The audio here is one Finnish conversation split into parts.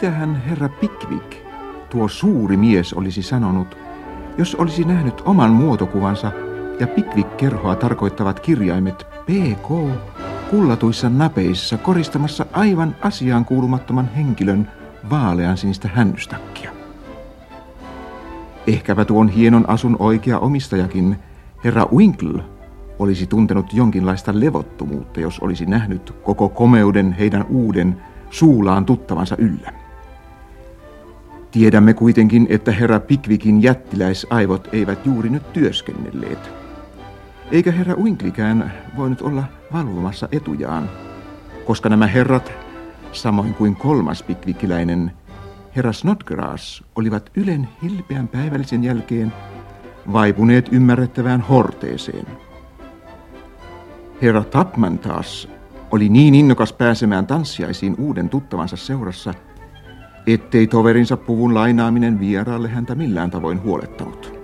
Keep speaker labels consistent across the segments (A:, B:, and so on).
A: Mitähän herra Pickwick, tuo suuri mies, olisi sanonut, jos olisi nähnyt oman muotokuvansa ja Pickwick-kerhoa tarkoittavat kirjaimet PK kullatuissa napeissa koristamassa aivan asiaan kuulumattoman henkilön vaalean sinistä hännystakkia. Ehkäpä tuon hienon asun oikea omistajakin, herra Winkle, olisi tuntenut jonkinlaista levottomuutta, jos olisi nähnyt koko komeuden heidän uuden suulaan tuttavansa yllä. Tiedämme kuitenkin, että herra Pickvickin jättiläisaivot eivät juuri nyt työskennelleet. Eikä herra Winklikään voinut olla valvomassa etujaan, koska nämä herrat, samoin kuin kolmas Pickvickiläinen, herra Snodgrass, olivat Ylen hilpeän päivällisen jälkeen vaipuneet ymmärrettävään horteeseen. Herra Tapman taas oli niin innokas pääsemään tanssiaisiin uuden tuttavansa seurassa, ettei toverinsa puvun lainaaminen vieraalle häntä millään tavoin huolettanut.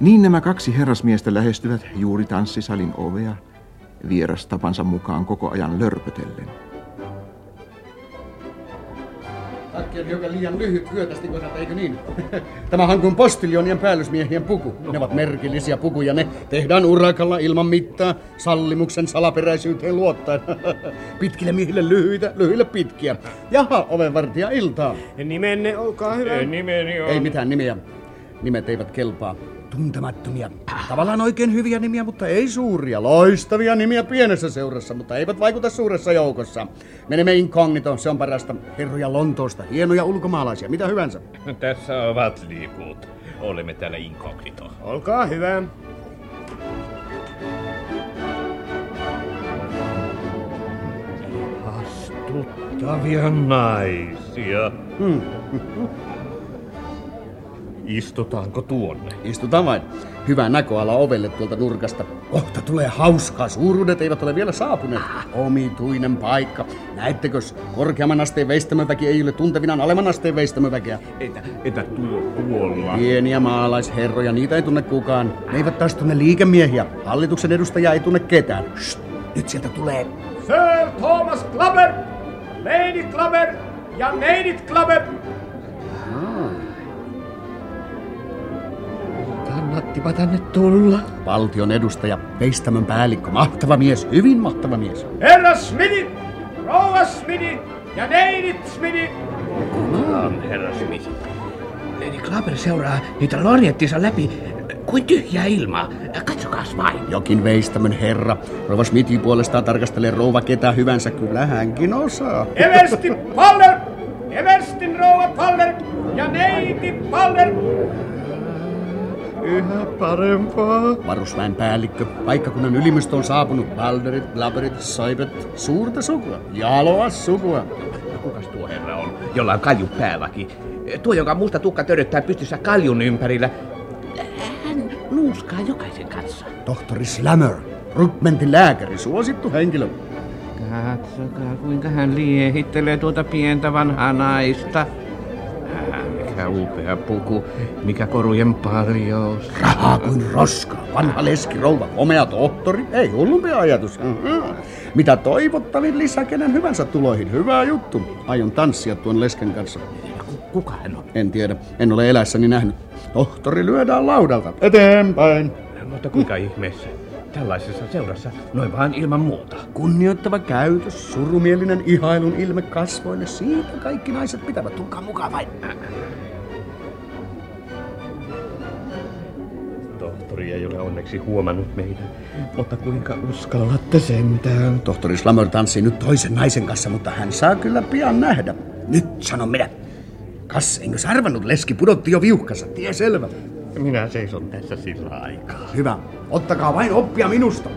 A: Niin nämä kaksi herrasmiestä lähestyvät juuri tanssisalin ovea, vieras tapansa mukaan koko ajan lörpötellen.
B: Takki on hiukan liian lyhyt hyötästi kosat, eikö niin? Tämähän on kuin postiljonien päällysmiehien puku. Ne ovat merkillisiä pukuja, ne tehdään urakalla ilman mittaa, sallimuksen salaperäisyyteen luottaen. Pitkille miehille lyhyitä, lyhyille pitkiä. Jaha, ovenvartija iltaa.
C: Nimenne, olkaa hyvä.
D: Nimeni on...
B: Ei mitään nimiä. Nimet eivät kelpaa tuntemattomia. Tavallaan oikein hyviä nimiä, mutta ei suuria. Loistavia nimiä pienessä seurassa, mutta eivät vaikuta suuressa joukossa. Menemme inkognito, se on parasta. Herroja Lontoosta, hienoja ulkomaalaisia, mitä hyvänsä.
D: Tässä ovat liiput. Olemme täällä inkognito.
C: Olkaa hyvä.
D: Astuttavia naisia. Hmm. Istutaanko tuonne?
B: Istutaan vain. Hyvä näköala ovelle tuolta nurkasta. Kohta tulee hauskaa. Suuruudet eivät ole vielä saapuneet. Omituinen paikka. Näettekö, korkeamman asteen veistämöväki ei ole tuntevinaan alemman asteen veistämöväkeä.
D: Entä, entä tuo tuolla?
B: Pieniä maalaisherroja, niitä ei tunne kukaan. Ne eivät taas tunne liikemiehiä. Hallituksen edustajaa ei tunne ketään. Shh, nyt sieltä tulee.
C: Sir Thomas Clubber, Lady Clubber ja Neidit Clubber
B: Kannattipa tänne tulla. Valtion edustaja, veistämön päällikkö, mahtava mies, hyvin mahtava mies.
C: Herra Smidi, rouva Smidi ja neidit Smidi.
D: Kukaan herra Smidi.
E: Lady Clubber seuraa niitä lorjettinsa läpi kuin tyhjää ilmaa. Katsokaas vain.
B: Jokin veistämön herra. Rouva Smithin puolestaan tarkastelee rouva ketä hyvänsä. Kyllä hänkin osaa.
C: Everstin Paller! Everstin rouva Paller ja neiti Paller!
B: Yhä parempaa. Varusväen päällikkö. Paikkakunnan ylimystö on saapunut. Balderit, Blaberit, Saibet. Suurta sukua. Jaloa sukua.
E: Kukas tuo herra on, jolla on kalju päälläkin? Tuo, jonka musta tukka töröttää pystyssä kaljun ympärillä. Hän nuuskaa jokaisen kanssa.
B: Tohtori Slammer. Rukmentin lääkäri, suosittu henkilö.
E: Katsokaa, kuinka hän liehittelee tuota pientä vanhaa naista. Mikä upea puku, mikä korujen paljous.
B: Rahaa kuin roska, vanha leski, rouva, komea tohtori, ei hullumpi ajatus. Mitä toivottavin lisä kenen hyvänsä tuloihin, hyvä juttu. Aion tanssia tuon lesken kanssa.
E: Kuka hän on?
B: En tiedä, en ole eläessäni nähnyt. Tohtori lyödään laudalta. Eteenpäin.
E: Mutta kuinka ihmeessä? Tällaisessa seurassa noin vaan ilman muuta.
B: Kunnioittava käytös, surumielinen ihailun ilme kasvoille, siitä kaikki naiset pitävät. Tulkaa mukaan vain.
E: Tohtori ei ole onneksi huomannut meitä, mutta kuinka uskallatte sentään?
B: Tohtori Slammer tanssii nyt toisen naisen kanssa, mutta hän saa kyllä pian nähdä. Nyt sanon minä. Kas, enkö arvannut, leski pudotti jo viuhkansa, tie selvä.
E: Minä seison tässä sillä aikaa.
B: Hyvä. Ottakaa vain oppia minusta.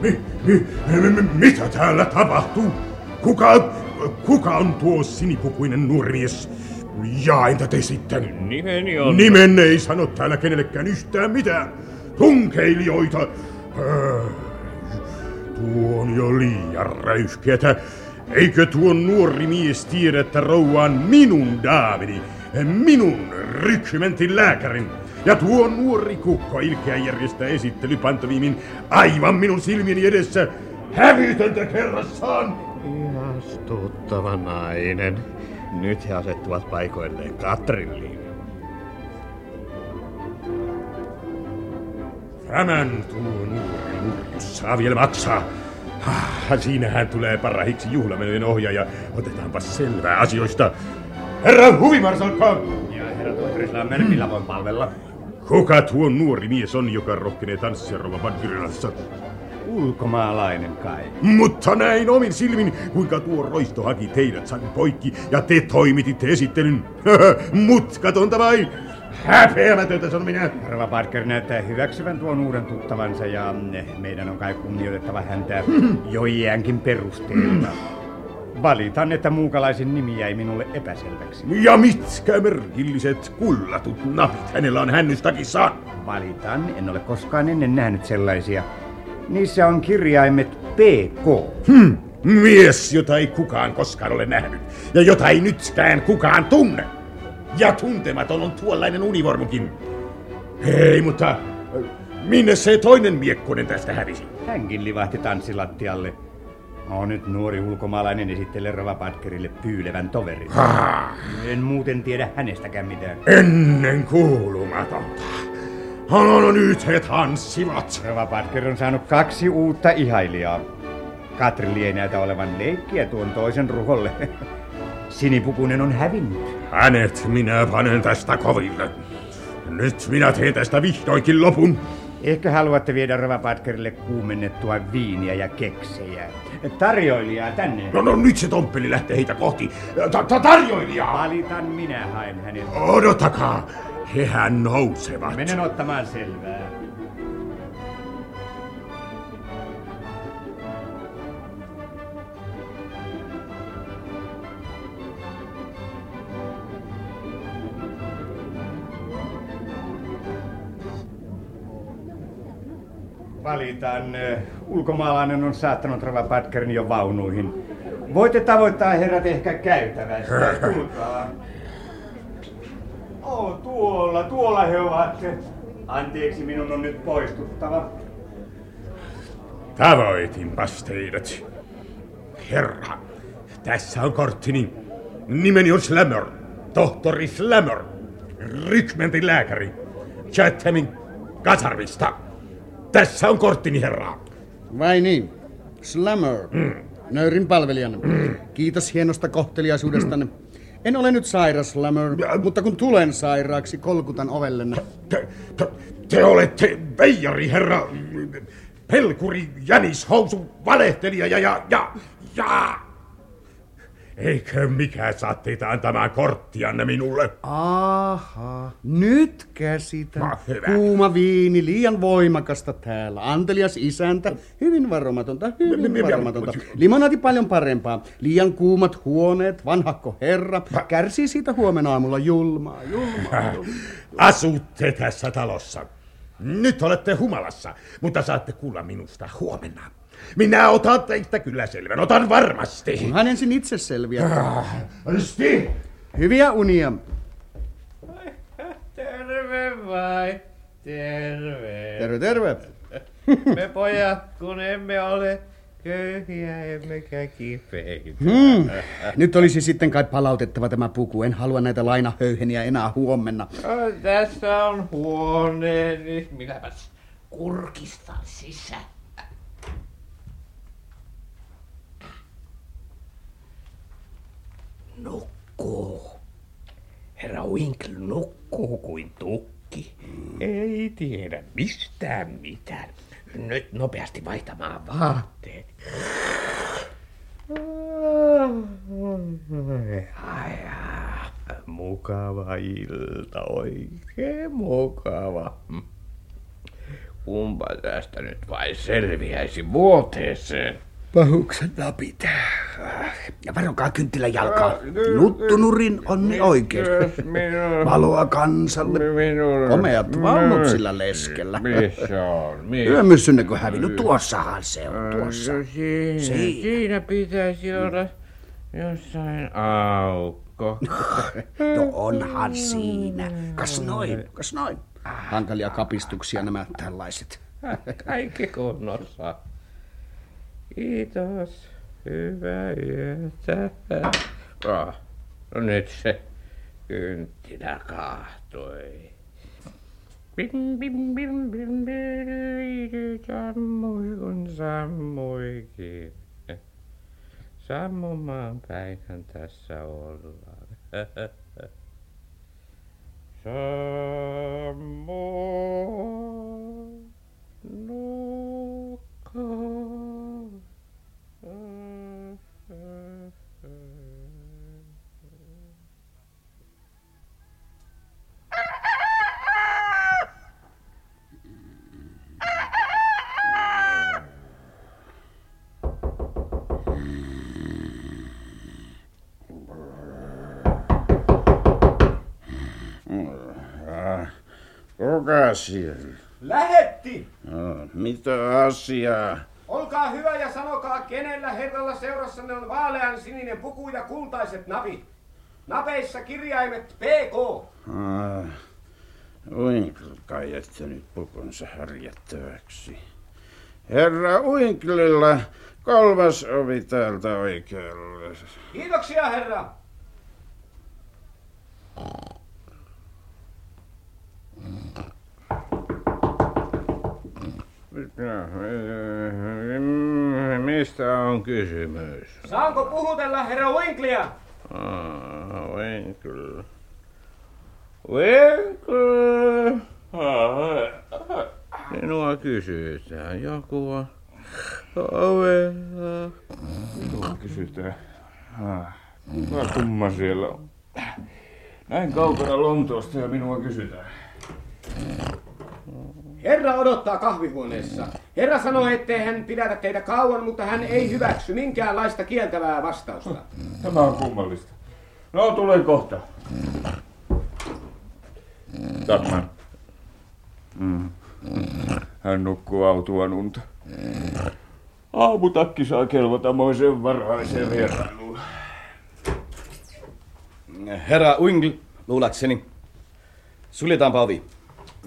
F: Mi, mi, mi, mitä täällä tapahtuu? Kuka, kuka on tuo sinipukuinen nuori mies? Ja entä te sitten?
D: Nimeni on...
F: Nimen ei sano täällä kenellekään yhtään mitään. Tunkeilijoita. Äh, tuo on jo liian räyskeätä. Eikö tuo nuori mies tiedä, että rouva on minun Daavidi, minun ryksymentin lääkärin? Ja tuo nuori kukko ilkeä järjestää esittelypantomiimin aivan minun silmieni edessä hävytöntä kerrassaan.
D: Ihastuttava nainen. Nyt he asettuvat paikoilleen Katrilliin.
F: Tämän tuo nuori murjus saa vielä maksaa. Ah, siinähän tulee parahiksi juhlamenojen ohjaaja. Otetaanpa selvää asioista. Herra Huvimarsalkka!
D: Ja herra Tuotrislammer, millä voin palvella?
F: Kuka tuo nuori mies on, joka rohkenee tanssia Rova Vadvirilassa?
D: Ulkomaalainen kai.
F: Mutta näin omin silmin, kuinka tuo roisto haki teidät san poikki ja te toimititte esittelyn. Mutkatonta vai? Häpeämätöntä sanon minä.
G: Rova Parker näyttää hyväksyvän tuon uuden tuttavansa ja meidän on kai kunnioitettava häntä jo iänkin perusteella. Valitan, että muukalaisin nimi jäi minulle epäselväksi.
F: Ja mitkä merkilliset kullatut napit hänellä on hännystakissaan?
G: Valitan, en ole koskaan ennen nähnyt sellaisia. Niissä on kirjaimet PK.
F: Hmm, mies, jota ei kukaan koskaan ole nähnyt ja jota ei nytkään kukaan tunne. Ja tuntematon on tuollainen univormukin. Hei, mutta äh, minne se toinen miekkonen tästä hävisi?
G: Hänkin livahti tanssilattialle. On nyt nuori ulkomaalainen esittelee Rova Parkerille pyylevän toverin. En muuten tiedä hänestäkään mitään.
F: Ennen kuulumatonta. No, no nyt he tanssivat.
G: Rova Parker on saanut kaksi uutta ihailijaa. Katrilli ei näytä olevan leikkiä tuon toisen ruholle. Sinipukunen on hävinnyt.
F: Hänet minä panen tästä koville. Nyt minä teen tästä vihdoinkin lopun.
G: Ehkä haluatte viedä Rova Parkerille kuumennettua viiniä ja keksejä. Tarjoilijaa tänne.
F: No, no nyt se tomppeli lähtee heitä kohti. Ta- ta- tarjoilijaa!
G: Valitan, minä haen hänet.
F: Odottakaa. Hehän nousevat.
G: Menen ottamaan selvää. Valitan. Ulkomaalainen on saattanut Rova Patkerin jo vaunuihin. Voitte tavoittaa herrat ehkä käytävästä. Tulkaa. Oh, tuolla, tuolla he ovat. Anteeksi, minun on nyt poistuttava.
F: Tavoitinpas teidät. Herra, tässä on korttini. Nimeni on Slammer. Tohtori Slammer. Rykmentin lääkäri. Chathamin kasarvista. Tässä on korttini, herra.
B: Vai niin? Slammer. Mm. Nöyrin palvelijanne. Mm. Kiitos hienosta kohteliaisuudestanne. En ole nyt sairas, Slammer, mutta kun tulen sairaaksi, kolkutan ovellenne.
F: Te, te, te olette veijari, herra. Pelkuri, jänishousu, valehtelija ja, ja, ja, ja... Eikö mikä saa teitä antamaan korttianne minulle?
B: Aha, nyt käsitän.
F: No, hyvä.
B: Kuuma viini, liian voimakasta täällä. Antelias isäntä, hyvin varomatonta, hyvin varomatonta. Limonati paljon parempaa. Liian kuumat huoneet, vanhakko herra, kärsii siitä huomenna aamulla julmaa, julmaa. julmaa.
F: Asutte tässä talossa. Nyt olette humalassa, mutta saatte kuulla minusta huomenna. Minä otan teistä kyllä selvän, otan varmasti.
B: Kunhan ensin itse selviää.
F: Sti!
B: Hyviä unia.
E: Terve vai? Terve.
B: Terve, terve.
E: Me pojat, kun emme ole köyhiä emmekä kipeitä.
B: Hmm. Nyt olisi sitten kai palautettava tämä puku. En halua näitä lainahöyheniä enää huomenna.
E: No, tässä on huoneeni. Minäpäs kurkistan sisään. Nukkuu. Herra Winkle nukkuu kuin tukki. Ei tiedä mistään mitään. Nyt nopeasti vaihtamaan vaatteet. Ai, ai, mukava ilta, oikein mukava. Kumpa tästä nyt vain selviäisi vuoteeseen.
B: Pahuksen napit. Ja varokaa kynttilän jalkaa. Nuttunurin onni oikein. Valoa kansalle. Komeat vaunut sillä leskellä.
E: Missä on? Missä?
B: Yömyssynnekö hävinnyt? Tuossahan se on, tuossa.
E: Siinä,
B: Siinä.
E: siinä pitäisi olla jossain aukko.
B: No onhan siinä. Kas noin, kas noin. Hankalia kapistuksia nämä tällaiset.
E: Kaikki kunnossa. Kiitos. Hyvä yötä. Oh, no nyt se kynttilä kahtoi. Pim, pim, pim, pim, pim, sammui kun sammuikin. Sammumaan päinhän tässä ollaan. Sammu
H: Kuka siellä?
C: Lähetti!
H: No, mitä asiaa?
C: Olkaa hyvä ja sanokaa, kenellä herralla seurassanne on vaalean sininen puku ja kultaiset napit. Napeissa kirjaimet PK.
H: Ah, Winkle kai jättänyt pukunsa harjattavaksi. Herra Winklella kolmas ovi täältä oikealle.
C: Kiitoksia, herra.
E: Mistä on kysymys?
C: Saanko puhutella herra Winklia?
E: Ah, Winkle. Winkle! Ah, Minua kysytään. Joku on ovella.
I: Minua kysytään. Kuka kumma siellä on? Näin kaukana Lontoosta ja minua kysytään.
C: Herra odottaa kahvihuoneessa. Herra sanoi, ettei hän pidätä teitä kauan, mutta hän ei hyväksy minkäänlaista kieltävää vastausta.
I: Tämä on kummallista. No, tulee kohta. Tatman. Mm. Hän nukkuu autuaan unta. Aamutakki saa kelvata moisen varhaiseen vierailuun.
J: Herra Wingle, luulakseni. Suljetaanpa ovi.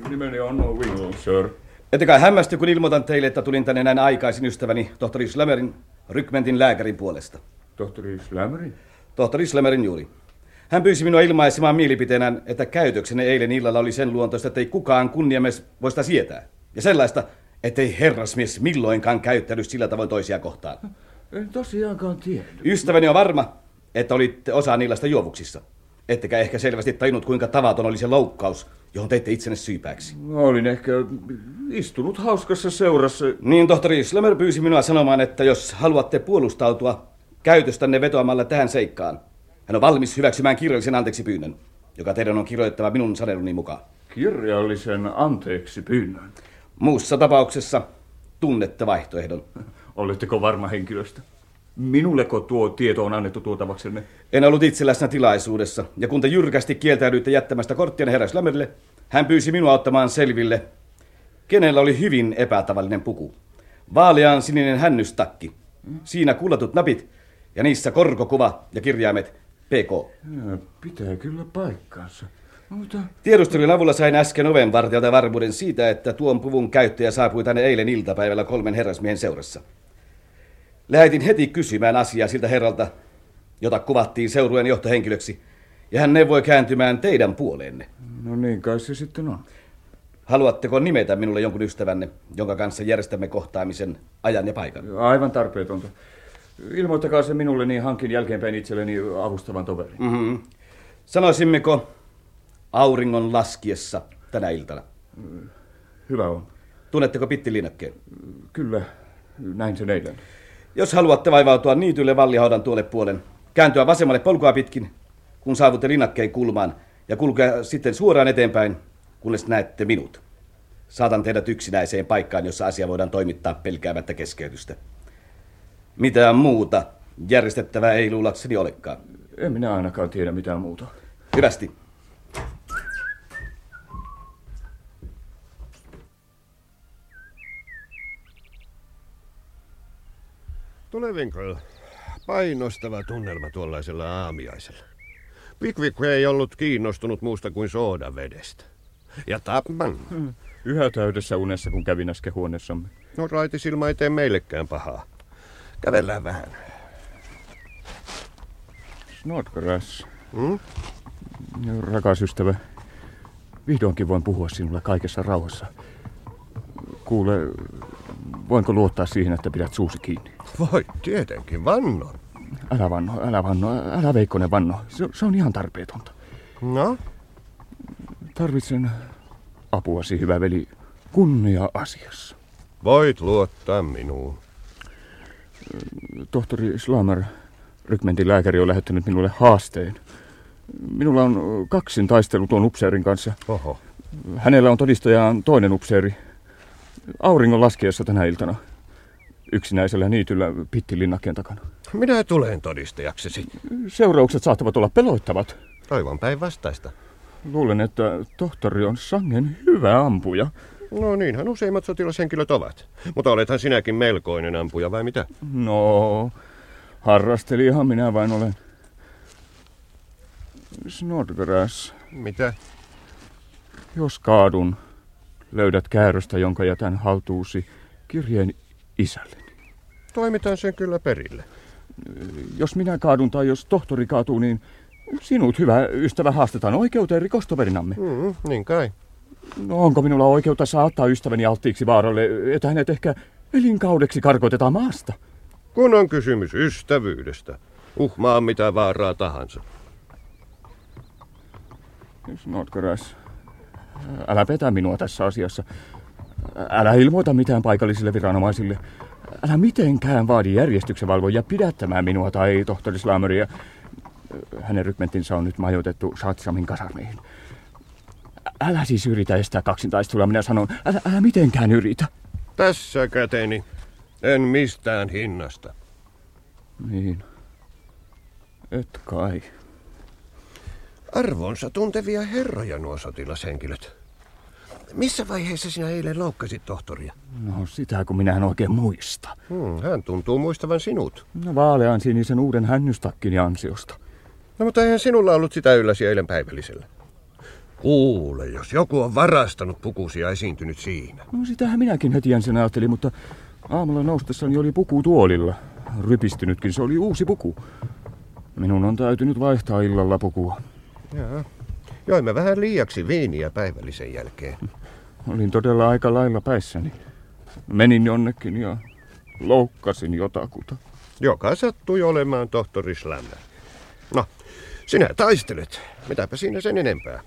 I: Nimeni on Wingle, sir.
J: Ette kai hämmästy, kun ilmoitan teille, että tulin tänne näin aikaisin ystäväni, tohtori Slammerin, rykmentin lääkärin puolesta.
I: Tohtori Slammerin?
J: Tohtori Slammerin juuri. Hän pyysi minua ilmaisemaan mielipiteenään, että käytöksenne eilen illalla oli sen luontoista, että ei kukaan kunniamies voi sitä sietää. Ja sellaista, ettei herrasmies milloinkaan käyttänyt sillä tavoin toisia kohtaan.
I: En tosiaankaan tiedä.
J: Ystäväni on varma, että olitte osa niillasta juovuksissa. Ettekä ehkä selvästi tajunnut, kuinka tavaton oli se loukkaus, johon teitte itsenne syypääksi.
I: Olin ehkä istunut hauskassa seurassa.
J: Niin, tohtori Slammer pyysi minua sanomaan, että jos haluatte puolustautua käytöstänne vetoamalla tähän seikkaan, hän on valmis hyväksymään kirjallisen anteeksi pyynnön, joka teidän on kirjoittava minun saneluni mukaan.
I: Kirjallisen anteeksi pyynnön.
J: Muussa tapauksessa tunnette vaihtoehdon.
I: Oletteko varma henkilöstä? Minulleko tuo tieto on annettu tuotavaksenne?
J: En ollut itse läsnä tilaisuudessa, ja kun te jyrkästi kieltäydyitte jättämästä korttianne herra Slammerille, hän pyysi minua ottamaan selville, kenellä oli hyvin epätavallinen puku. Vaalean sininen hännystakki, siinä kullatut napit ja niissä korkokuva ja kirjaimet PK.
I: Ja, pitää kyllä paikkaansa. Mutta...
J: Tiedustelun avulla sain äsken ovenvartijalta varmuuden siitä, että tuon puvun käyttäjä saapui tänne eilen iltapäivällä kolmen herrasmiehen seurassa. Lähetin heti kysymään asiaa siltä herralta, jota kuvattiin seurueen johtohenkilöksi, ja hän neuvoi kääntymään teidän puoleenne.
I: No niin kai se sitten on.
J: Haluatteko nimetä minulle jonkun ystävänne, jonka kanssa järjestämme kohtaamisen ajan ja paikan?
I: Aivan tarpeetonta. Ilmoittakaa se minulle, niin hankin jälkeenpäin itselleni avustavan toverin.
J: Mm-hmm. Sanoisimmeko auringon laskiessa tänä iltana?
I: Hyvä on.
J: Tunnetteko pittilinakkeen?
I: Kyllä, näin sen eilen.
J: Jos haluatte vaivautua niitylle vallihaudan tuolle puolen, kääntyä vasemmalle polkua pitkin, kun saavutte linnakkeen kulmaan, ja kulkea sitten suoraan eteenpäin, kunnes näette minut. Saatan teidät yksinäiseen paikkaan, jossa asia voidaan toimittaa pelkäämättä keskeytystä. Mitään muuta järjestettävää ei luulakseni olekaan.
I: En minä ainakaan tiedä mitään muuta.
J: Hyvästi.
K: Tule Winkle. Painostava tunnelma tuollaisella aamiaisella. Pickwick ei ollut kiinnostunut muusta kuin soodavedestä. Ja Tapman.
I: Hmm. Yhä täydessä unessa, kun kävin äsken huoneessamme.
K: No raitisilma ei tee meillekään pahaa. Kävellään vähän.
I: Snodgrass.
K: Hmm?
I: Rakas ystävä, vihdoinkin voin puhua sinulle kaikessa rauhassa. Kuule, voinko luottaa siihen, että pidät suusi kiinni?
K: Voi, tietenkin, vannon.
I: Älä vanno, älä vanno, älä Veikkonen vanno. Se, se on ihan tarpeetonta.
K: No?
I: Tarvitsen apuasi, hyvä veli, kunnia-asiassa.
K: Voit luottaa minuun.
I: Tohtori Slamer, rykmentin lääkäri, on lähettänyt minulle haasteen. Minulla on kaksin taistelu tuon upseerin kanssa.
K: Oho.
I: Hänellä on todistajaan toinen upseeri. Auringon laskiessa tänä iltana. Yksinäisellä niityllä pittilinnakkeen takana.
K: Minä tulen todistajaksesi.
I: Seuraukset saattavat olla peloittavat.
K: Aivan päinvastaista.
I: Luulen, että tohtori on sangen hyvä ampuja.
K: No niinhän useimmat sotilashenkilöt ovat. Mutta olethan sinäkin melkoinen ampuja, vai mitä?
I: No, harrastelijahan minä vain olen. Snodgrass.
K: Mitä?
I: Jos kaadun, löydät kääröstä, jonka jätän haltuusi kirjeen isälleni.
K: Toimitan sen kyllä perille.
I: Jos minä kaadun tai jos tohtori kaatuu, niin sinut, hyvä ystävä, haastetaan oikeuteen rikostoverinamme.
K: Mm, niin kai.
I: No onko minulla oikeutta saattaa ystäväni alttiiksi vaaralle, että hänet ehkä elinkaudeksi karkotetaan maasta?
K: Kun on kysymys ystävyydestä, uhmaa mitä vaaraa tahansa.
I: Snodgrass, älä petä minua tässä asiassa. Älä ilmoita mitään paikallisille viranomaisille. Älä mitenkään vaadi järjestyksen valvoja pidättämään minua tai tohtori Slameria. Hänen rykmenttinsä on nyt majoitettu Shatsamin kasarmeihin. Älä siis yritä estää kaksintaistelua, minä sanon. Älä, älä mitenkään yritä.
K: Tässä käteni. En mistään hinnasta.
I: Niin. Et kai.
K: Arvonsa tuntevia herroja nuo sotilashenkilöt. Missä vaiheessa sinä eilen loukkasit tohtoria?
I: No sitä kun minä en oikein muista.
K: Hmm, hän tuntuu muistavan sinut.
I: No vaalean sinisen uuden hännystakkini ansiosta.
K: No mutta eihän sinulla ollut sitä ylläsi eilen päivällisellä. Kuule, jos joku on varastanut pukusi ja esiintynyt siinä.
I: No sitähän minäkin heti ensin ajattelin, mutta aamulla noustessani oli puku tuolilla. Rypistynytkin, se oli uusi puku. Minun on täytynyt vaihtaa illalla pukua.
K: Jaa. Joimme vähän liiaksi viiniä päivällisen jälkeen.
I: Olin todella aika lailla päissäni. Menin jonnekin ja loukkasin jotakuta.
K: Joka sattui olemaan tohtori Slammer. No, sinä taistelet. Mitäpä siinä sen enempää.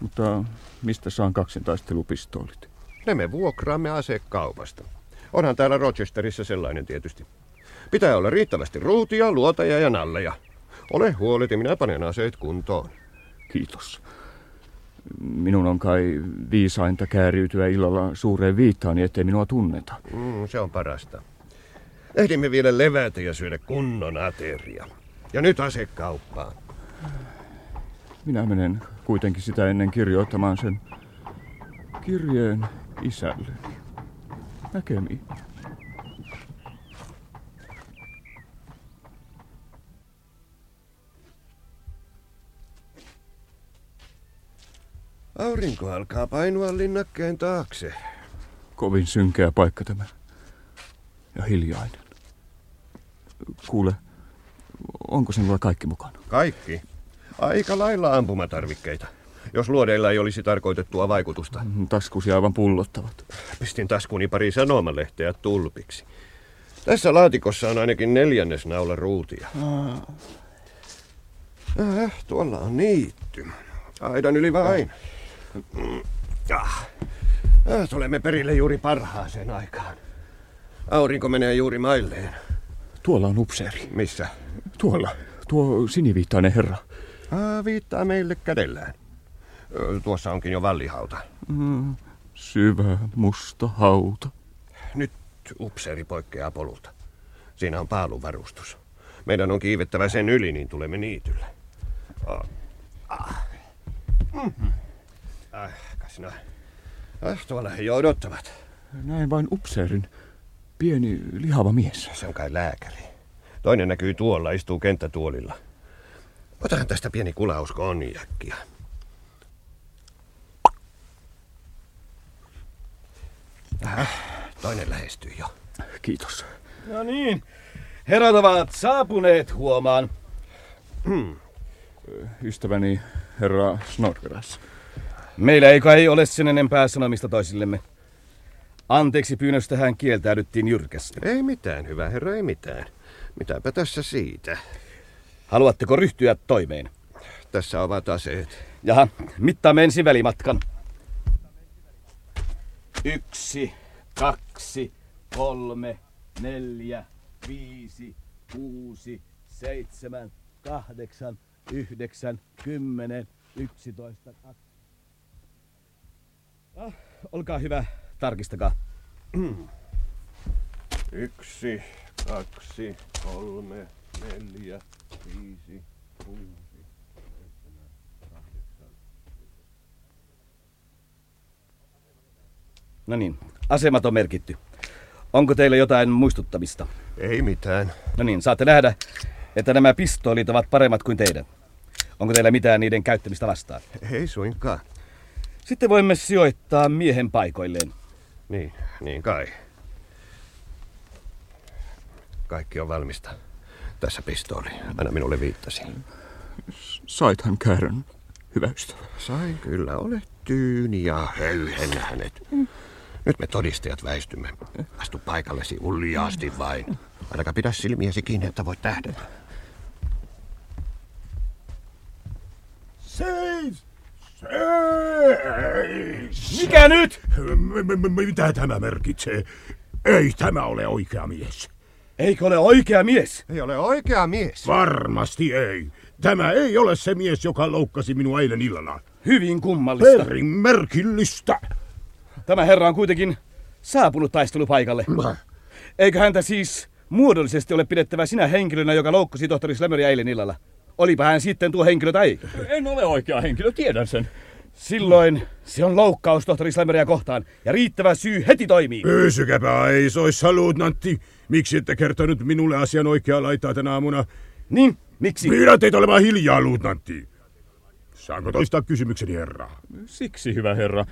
I: Mutta mistä saan kaksintaistelupistoolit?
K: Ne me vuokraamme asekaupasta. Onhan täällä Rochesterissa sellainen tietysti. Pitää olla riittävästi ruutia, luotaja ja nalleja. Ole huoleti, minä panen aseet kuntoon.
I: Kiitos. Minun on kai viisainta kääriytyä illalla suureen viittaan, ettei minua tunneta.
K: Mm, se on parasta. Ehdimme vielä levätä ja syödä kunnon ateria. Ja nyt asekauppaan.
I: Minä menen kuitenkin sitä ennen kirjoittamaan sen kirjeen isälleni. Näkemiin.
K: Aurinko alkaa painua linnakkeen taakse.
I: Kovin synkeä paikka tämä. Ja hiljainen. Kuule, onko sinulla kaikki mukana?
K: Kaikki. Aika lailla ampumatarvikkeita. Jos luodeilla ei olisi tarkoitettua vaikutusta.
I: Taskusi aivan pullottavat.
K: Pistin taskuni pari sanomalehteä tulpiksi. Tässä laatikossa on ainakin neljännes naula ruutia. Äh, tuolla on niitty. Aidan yli vain. Ah. Äh, tulemme perille juuri parhaaseen aikaan. Aurinko menee juuri mailleen.
I: Tuolla on upseeri.
K: Missä?
I: Tuolla. Tuo siniviittainen herra.
K: Ah, viittaa meille kädellään. Ö, Tuossa onkin jo vallihauta.
I: Mm, syvä musta hauta.
K: Nyt upseeri poikkeaa polulta. Siinä on paaluvarustus. Meidän on kiivettävä sen yli, niin tulemme niitylle. Ah. Ah. Mm. Ah, kas no. Ah, tuolla he jo odottavat.
I: Näin vain upseerin. Pieni lihava mies.
K: Se on kai lääkäri. Toinen näkyy tuolla, istuu kenttätuolilla. Otahan tästä pieni kulaus konjakkia. Äh, toinen lähestyy jo.
I: Kiitos.
G: No niin,
J: Herrat ovat saapuneet huomaan.
I: Ystäväni herra Snodgrass.
J: Meillä ei kai ole sen enempää sanomista toisillemme. Anteeksi pyynnöstä hän kieltäydyttiin jyrkästi.
K: Ei mitään, hyvä herra, ei mitään. Mitäpä tässä siitä.
J: Haluatteko ryhtyä toimeen?
K: Tässä ovat aseet.
J: Jaha, mittaamme ensin välimatkan. Yksi, kaksi, kolme, neljä, viisi, kuusi, seitsemän, kahdeksan, yhdeksän, kymmenen, yksitoista, kaksi. Ah, olkaa hyvä, tarkistakaa.
K: Yksi, kaksi, kolme, neljä, viisi, kuusi, seitsemän, kahdeksan.
J: No niin, asemat on merkitty. Onko teillä jotain muistuttamista?
K: Ei mitään.
J: No niin, saatte nähdä, että nämä pistoolit ovat paremmat kuin teidän. Onko teillä mitään niiden käyttämistä vastaan?
K: Ei suinkaan.
J: Sitten voimme sijoittaa miehen paikoilleen.
K: Niin, niin kai. Kaikki on valmista. Tässä pistooli. Aina minulle viittasi.
I: Saithan Karen, hyvä ystävä.
K: Sain kyllä, olet tyyni ja höyhen hänet. Nyt me todistajat väistymme. Astu paikallesi uljaasti vain. Ainakaan pidä silmiäsi kiinni, että voit tähdätä.
F: Seis! Seis!
J: Mikä nyt?
F: Mitä tämä merkitsee? Ei tämä ole oikea mies.
J: Eikö ole oikea mies?
K: Ei ole oikea mies.
F: Varmasti ei. Tämä ei ole se mies, joka loukkasi minua eilen illalla.
J: Hyvin kummallista.
F: Perin merkillistä.
J: Tämä herra on kuitenkin saapunut taistelupaikalle. Eikö häntä siis muodollisesti ole pidettävä sinä henkilönä, joka loukkasi tohtori Slemmeria eilen illalla? Olipa hän sitten tuo henkilö tai ei.
I: En ole oikea henkilö, tiedän sen.
J: Silloin se on loukkaus tohtori Slemmeria kohtaan ja riittävä syy heti toimii.
F: Pysykäpä ei soissa, luutnantti. Miksi ette kertonut minulle asian oikeaa laitaa tänä aamuna?
J: Niin, miksi?
F: Pyydän teitä olemaan hiljaa, luutnantti. Saanko toistaa kysymykseni, herra?
I: Siksi, hyvä herra,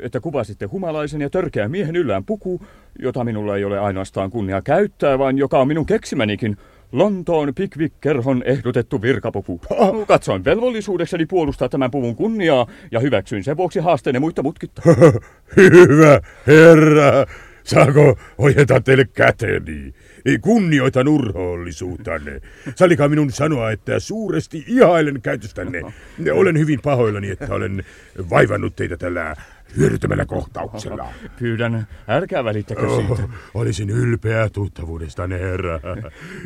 I: että kuvasitte humalaisen ja törkeän miehen yllään puku, jota minulla ei ole ainoastaan kunnia käyttää, vaan joka on minun keksimänikin Lontoon Pickwick-kerhon ehdotettu virkapuku. Katsoin velvollisuudekseni puolustaa tämän puvun kunniaa ja hyväksyin sen vuoksi haasteenne muita mutkitta.
F: Hyvä herra. Saako ojentaa teille käteni? Ei kunnioitan urhoollisuutanne. Sallikaa minun sanoa, että suuresti ihailen käytöstänne. Olen hyvin pahoillani, että olen vaivannut teitä tällä hyödyttämällä kohtauksella.
I: Pyydän, älkää välittäkö siitä.
F: Oh, olisin ylpeä tuttavuudestanne, herra.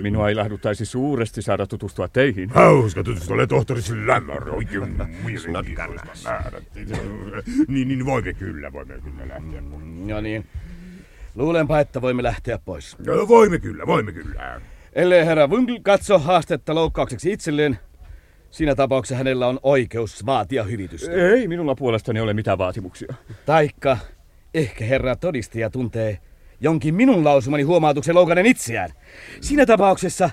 I: Minua ilahduttaisi suuresti saada tutustua teihin.
F: Hauska tutustua, olen tohtori Slammer. Oikein
K: Snodgrass.
F: Niin, niin voimme kyllä, voimme kyllä lähteä.
J: No niin. Luulenpa, että voimme lähteä pois.
F: No, voimme kyllä, voimme kyllä.
J: Ellei herra Wungl katso haastetta loukkaukseksi itselleen, siinä tapauksessa hänellä on oikeus vaatia hyvitystä.
I: Ei minulla puolestani ole mitään vaatimuksia.
J: Taikka ehkä herra todistaja tuntee jonkin minun lausumani huomautuksen loukannen itseään. Siinä tapauksessa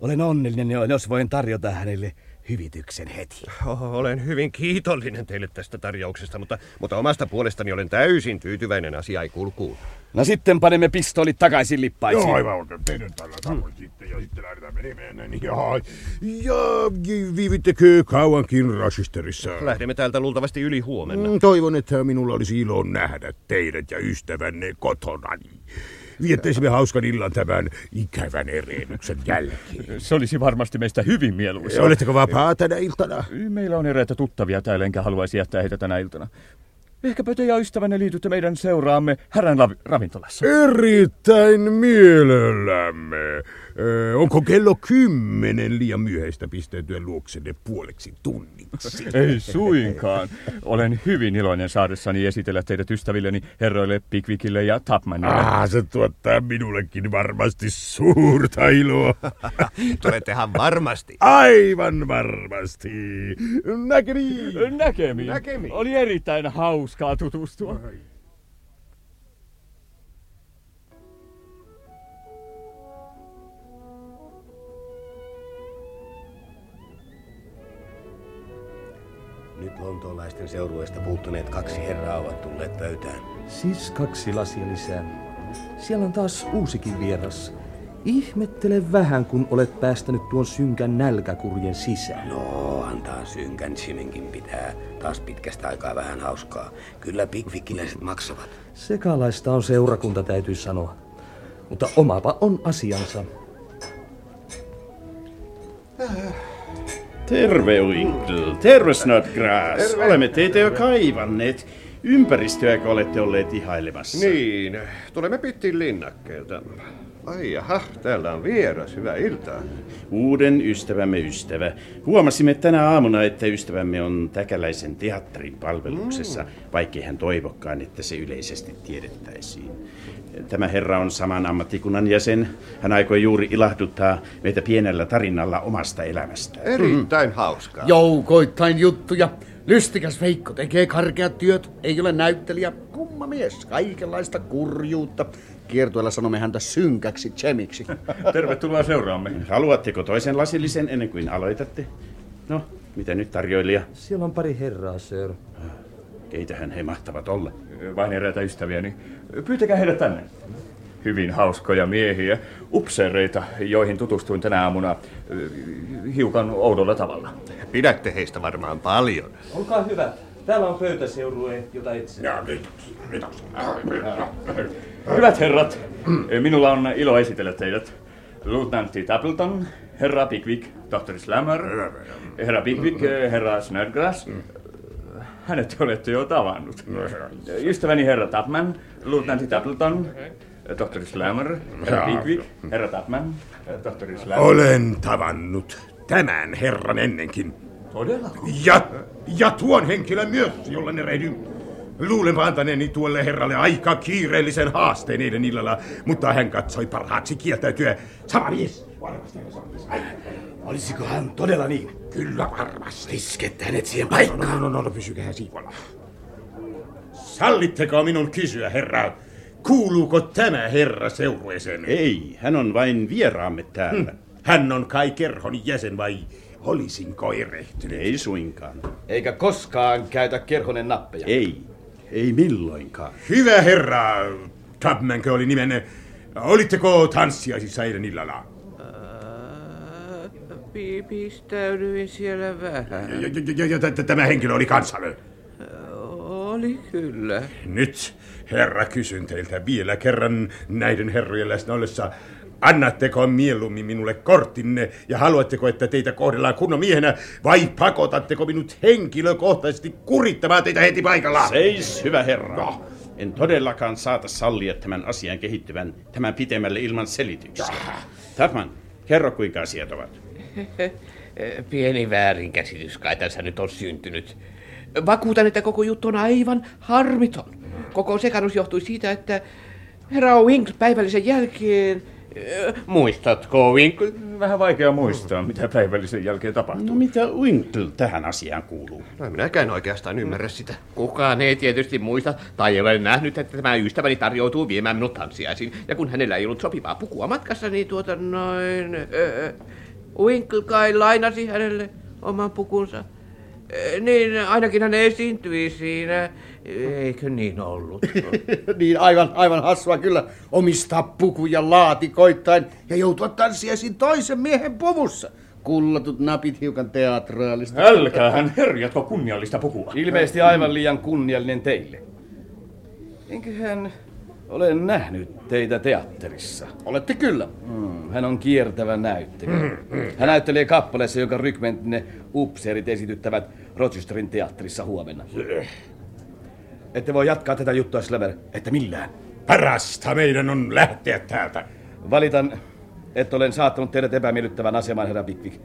J: olen onnellinen, jos voin tarjota hänelle hyvityksen heti.
K: Olen hyvin kiitollinen teille tästä tarjouksesta, mutta, mutta omasta puolestani olen täysin tyytyväinen asiai kulkuun.
J: No sitten panemme pistoolit takaisin lippaisiin.
F: Joo, aivan oikein. Tehdään tällä tavoin sitten ja sitten lähdetään menemään. Ja, ja viivittekö kauankin Rochesterissa?
K: Lähdemme täältä luultavasti yli huomenna.
F: Mm, Toivon, että minulla olisi ilo nähdä teidät ja ystävänne kotonani. Viettäisimme hauskan illan tämän ikävän erehdyksen jälkeen.
I: Se olisi varmasti meistä hyvin mieluisa.
F: Oletteko vapaa tänä iltana?
I: Meillä on eräitä tuttavia täällä, enkä haluaisi jättää heitä tänä iltana. Ehkäpä te ja ystävänne liitytte meidän seuraamme Härän ravintolassa.
F: Erittäin mielellämme. Ö, onko kello kymmenen liian myöhäistä pistäytyä luoksenne puoleksi tunniksi?
I: Ei suinkaan. Olen hyvin iloinen saadessani esitellä teidät ystävilleni herroille Pickwickille ja Tapmanille.
F: Ah, se tuottaa minullekin varmasti suurta iloa.
K: Tulettehan varmasti.
F: Aivan varmasti. Näkemiin.
I: Näkemiin.
K: Näkemiin.
I: Oli erittäin hauskaa tutustua.
L: Nyt lontoolaisten seurueesta puuttuneet kaksi herraa ovat tulleet pöytään.
M: Siis kaksi lasia lisää. Siellä on taas uusikin vieras.
J: Ihmettele vähän, kun olet päästänyt tuon synkän nälkäkurjen sisään.
L: No, antaa synkän simenkin pitää. Taas pitkästä aikaa vähän hauskaa. Kyllä pikvikkiläiset maksavat.
J: Sekalaista on seurakunta, täytyy sanoa. Mutta omapa on asiansa.
H: Terve Winkle, terve Snodgrass. Olemme teitä jo kaivanneet. Ympäristöäkö olette olleet ihailemassa?
K: Niin, tulemme pittiin linnakkeelta. Ai jaha, täällä on vieras. Hyvää iltaa.
H: Uuden ystävämme ystävä. Huomasimme tänä aamuna, että ystävämme on Täkäläisen teatterin palveluksessa, mm. vaikkei hän toivokkaan, että se yleisesti tiedettäisiin. Tämä herra on saman ammattikunnan jäsen. Hän aikoi juuri ilahduttaa meitä pienellä tarinalla omasta elämästään.
K: Erittäin hauskaa.
B: Joukoittain juttuja. Lystikäs Veikko tekee karkeat työt, ei ole näyttelijä, kumma mies, kaikenlaista kurjuutta. Kiertueella sanomme häntä synkäksi Chemiksi.
I: Tervetuloa seuraamme.
H: Haluatteko toisen lasillisen ennen kuin aloitatte? No, mitä nyt tarjoilija?
J: Siellä on pari herraa, sir.
H: Keitähän he mahtavat olla?
I: Vain eräitä ystäviäni. Pyytäkää heidät tänne. Hyvin hauskoja miehiä, upseereita, joihin tutustuin tänä aamuna hiukan oudolla tavalla.
K: Pidätte heistä varmaan paljon.
J: Olkaa hyvä. Täällä on pöytäseurue, jota etsin.
F: Ja nyt, nyt
I: Hyvät herrat, minulla on ilo esitellä teidät. Luutnantti Tapleton, herra Pickwick, tohtori Slammer, herra Pickwick, herra Snodgrass. Hänet olette jo tavannut. Ystäväni herra Tapman, luutnantti Tapleton, tohtori Slammer, herra Pickwick, herra Tapman, tohtori Slammer.
F: Olen tavannut tämän herran ennenkin.
I: Todella?
F: Ja, ja tuon henkilön myös, jolle ne rehdyn. Luulen antaneeni tuolle herralle aika kiireellisen haasteen eilen illalla, mutta hän katsoi parhaaksi kieltäytyä. Sama mies.
L: Olisiko hän todella niin?
F: Kyllä varmasti.
L: Iskette hänet siihen
F: No,
L: paikkaan.
F: no, no, no, no pysykää siivolla. Sallitteko minun kysyä, herra, kuuluuko tämä herra seurueeseen?
H: Ei, hän on vain vieraamme täällä.
F: Hän on kai kerhon jäsen vai olisinko erehtynyt?
H: Ei suinkaan.
J: Eikä koskaan käytä kerhonen nappeja.
H: Ei, ei milloinkaan.
F: Hyvä herra, Tubmankö oli nimenne. Olitteko tanssiaisissa eilen illalla?
M: Pistäydyin siellä vähän.
F: Ja, ja, ja, ja t- tämä henkilö oli kansalle.
M: Oli kyllä.
F: Nyt, herra, kysyn teiltä vielä kerran näiden herrojen läsnä ollessa. Annatteko mieluummin minulle korttinne ja haluatteko, että teitä kohdellaan kunnon miehenä vai pakotatteko minut henkilökohtaisesti kurittamaan teitä heti paikalla?
H: Seis, hyvä herra. No. En todellakaan saata sallia tämän asian kehittyvän tämän pitemmälle ilman selityksiä. Tapman, kerro kuinka asiat ovat.
E: Pieni väärinkäsitys kai tässä nyt on syntynyt. Vakuutan, että koko juttu on aivan harmiton. Koko sekannus johtui siitä, että herra Winkle päivällisen jälkeen... Muistatko Winkle?
I: Vähän vaikea muistaa, mitä päivällisen jälkeen tapahtui.
H: No mitä Winkle tähän asiaan kuuluu?
K: No minäkään oikeastaan ymmärrä sitä.
E: Kukaan ei tietysti muista tai ei ole nähnyt, että tämä ystäväni tarjoutuu viemään minut tanssiaisiin. Ja kun hänellä ei ollut sopivaa pukua matkassa, niin tuota noin... Äh, Winkle kai lainasi hänelle oman pukunsa. Äh, niin ainakin hän esiintyi siinä. Eikö niin ollut?
B: niin aivan, aivan hassua kyllä omistaa pukuja laatikoittain ja joutua tanssiaisin toisen miehen puvussa. Kullatut napit hiukan teatraalista.
I: Älkäähän herjatko kunniallista pukua.
J: Ilmeisesti aivan liian kunniallinen teille. Enköhän ole nähnyt teitä teatterissa?
B: Olette kyllä.
J: Hmm, hän on kiertävä näyttelijä. Hän näyttelee kappaleessa, jonka rykmenttinen upseerit esityttävät Rochesterin teatterissa huomenna. Ette voi jatkaa tätä juttua, Slever, että millään.
F: Parasta meidän on lähteä täältä.
J: Valitan, että olen saattanut teidät epämiellyttävän asemaan, herra Pickwick.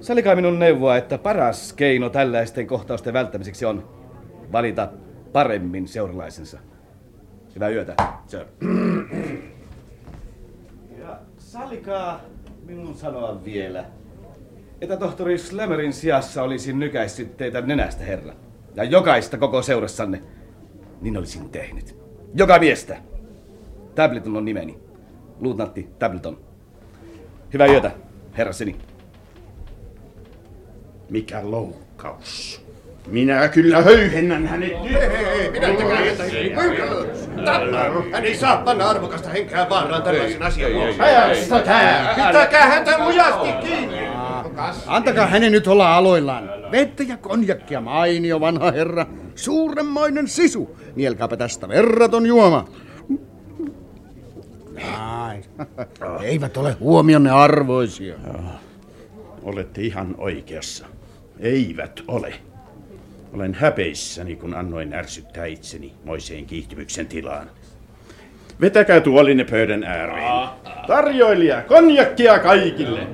J: Sallikaa minun neuvoa, että paras keino tällaisten kohtausten välttämiseksi on valita paremmin seuralaisensa. Hyvää yötä, sir. Ja sallikaa minun sanoa vielä, että tohtori Slammerin sijassa olisin nykäissyt teitä nenästä, herra. Ja jokaista koko seurassanne. Niin olisin tehnyt. Joka miestä. Tableton on nimeni. Luutnantti Tableton. Hyvää yötä, herra Sini.
H: Mikä loukkaus. Minä kyllä höyhennän hänet nyt.
K: Pidättäkää häntä. Tappaa! Hän ei saa panna arvokasta henkeä vaaraan tällaisen asian vuoksi. Pitäkää häntä lujasti kiinni!
B: Antakaa hänen nyt olla aloillaan. Vettä ja konjakkia, mainio vanha herra. Suuremmoinen sisu. Nielkääpä tästä verraton juoma. Ai, eivät ole huomionne arvoisia.
H: Olette ihan oikeassa. Eivät ole. Olen häpeissäni, kun annoin ärsyttää itseni moiseen kiihtymyksen tilaan. Vetäkää tuolinne pöydän ääreen. Tarjoilija, konjakkia kaikille!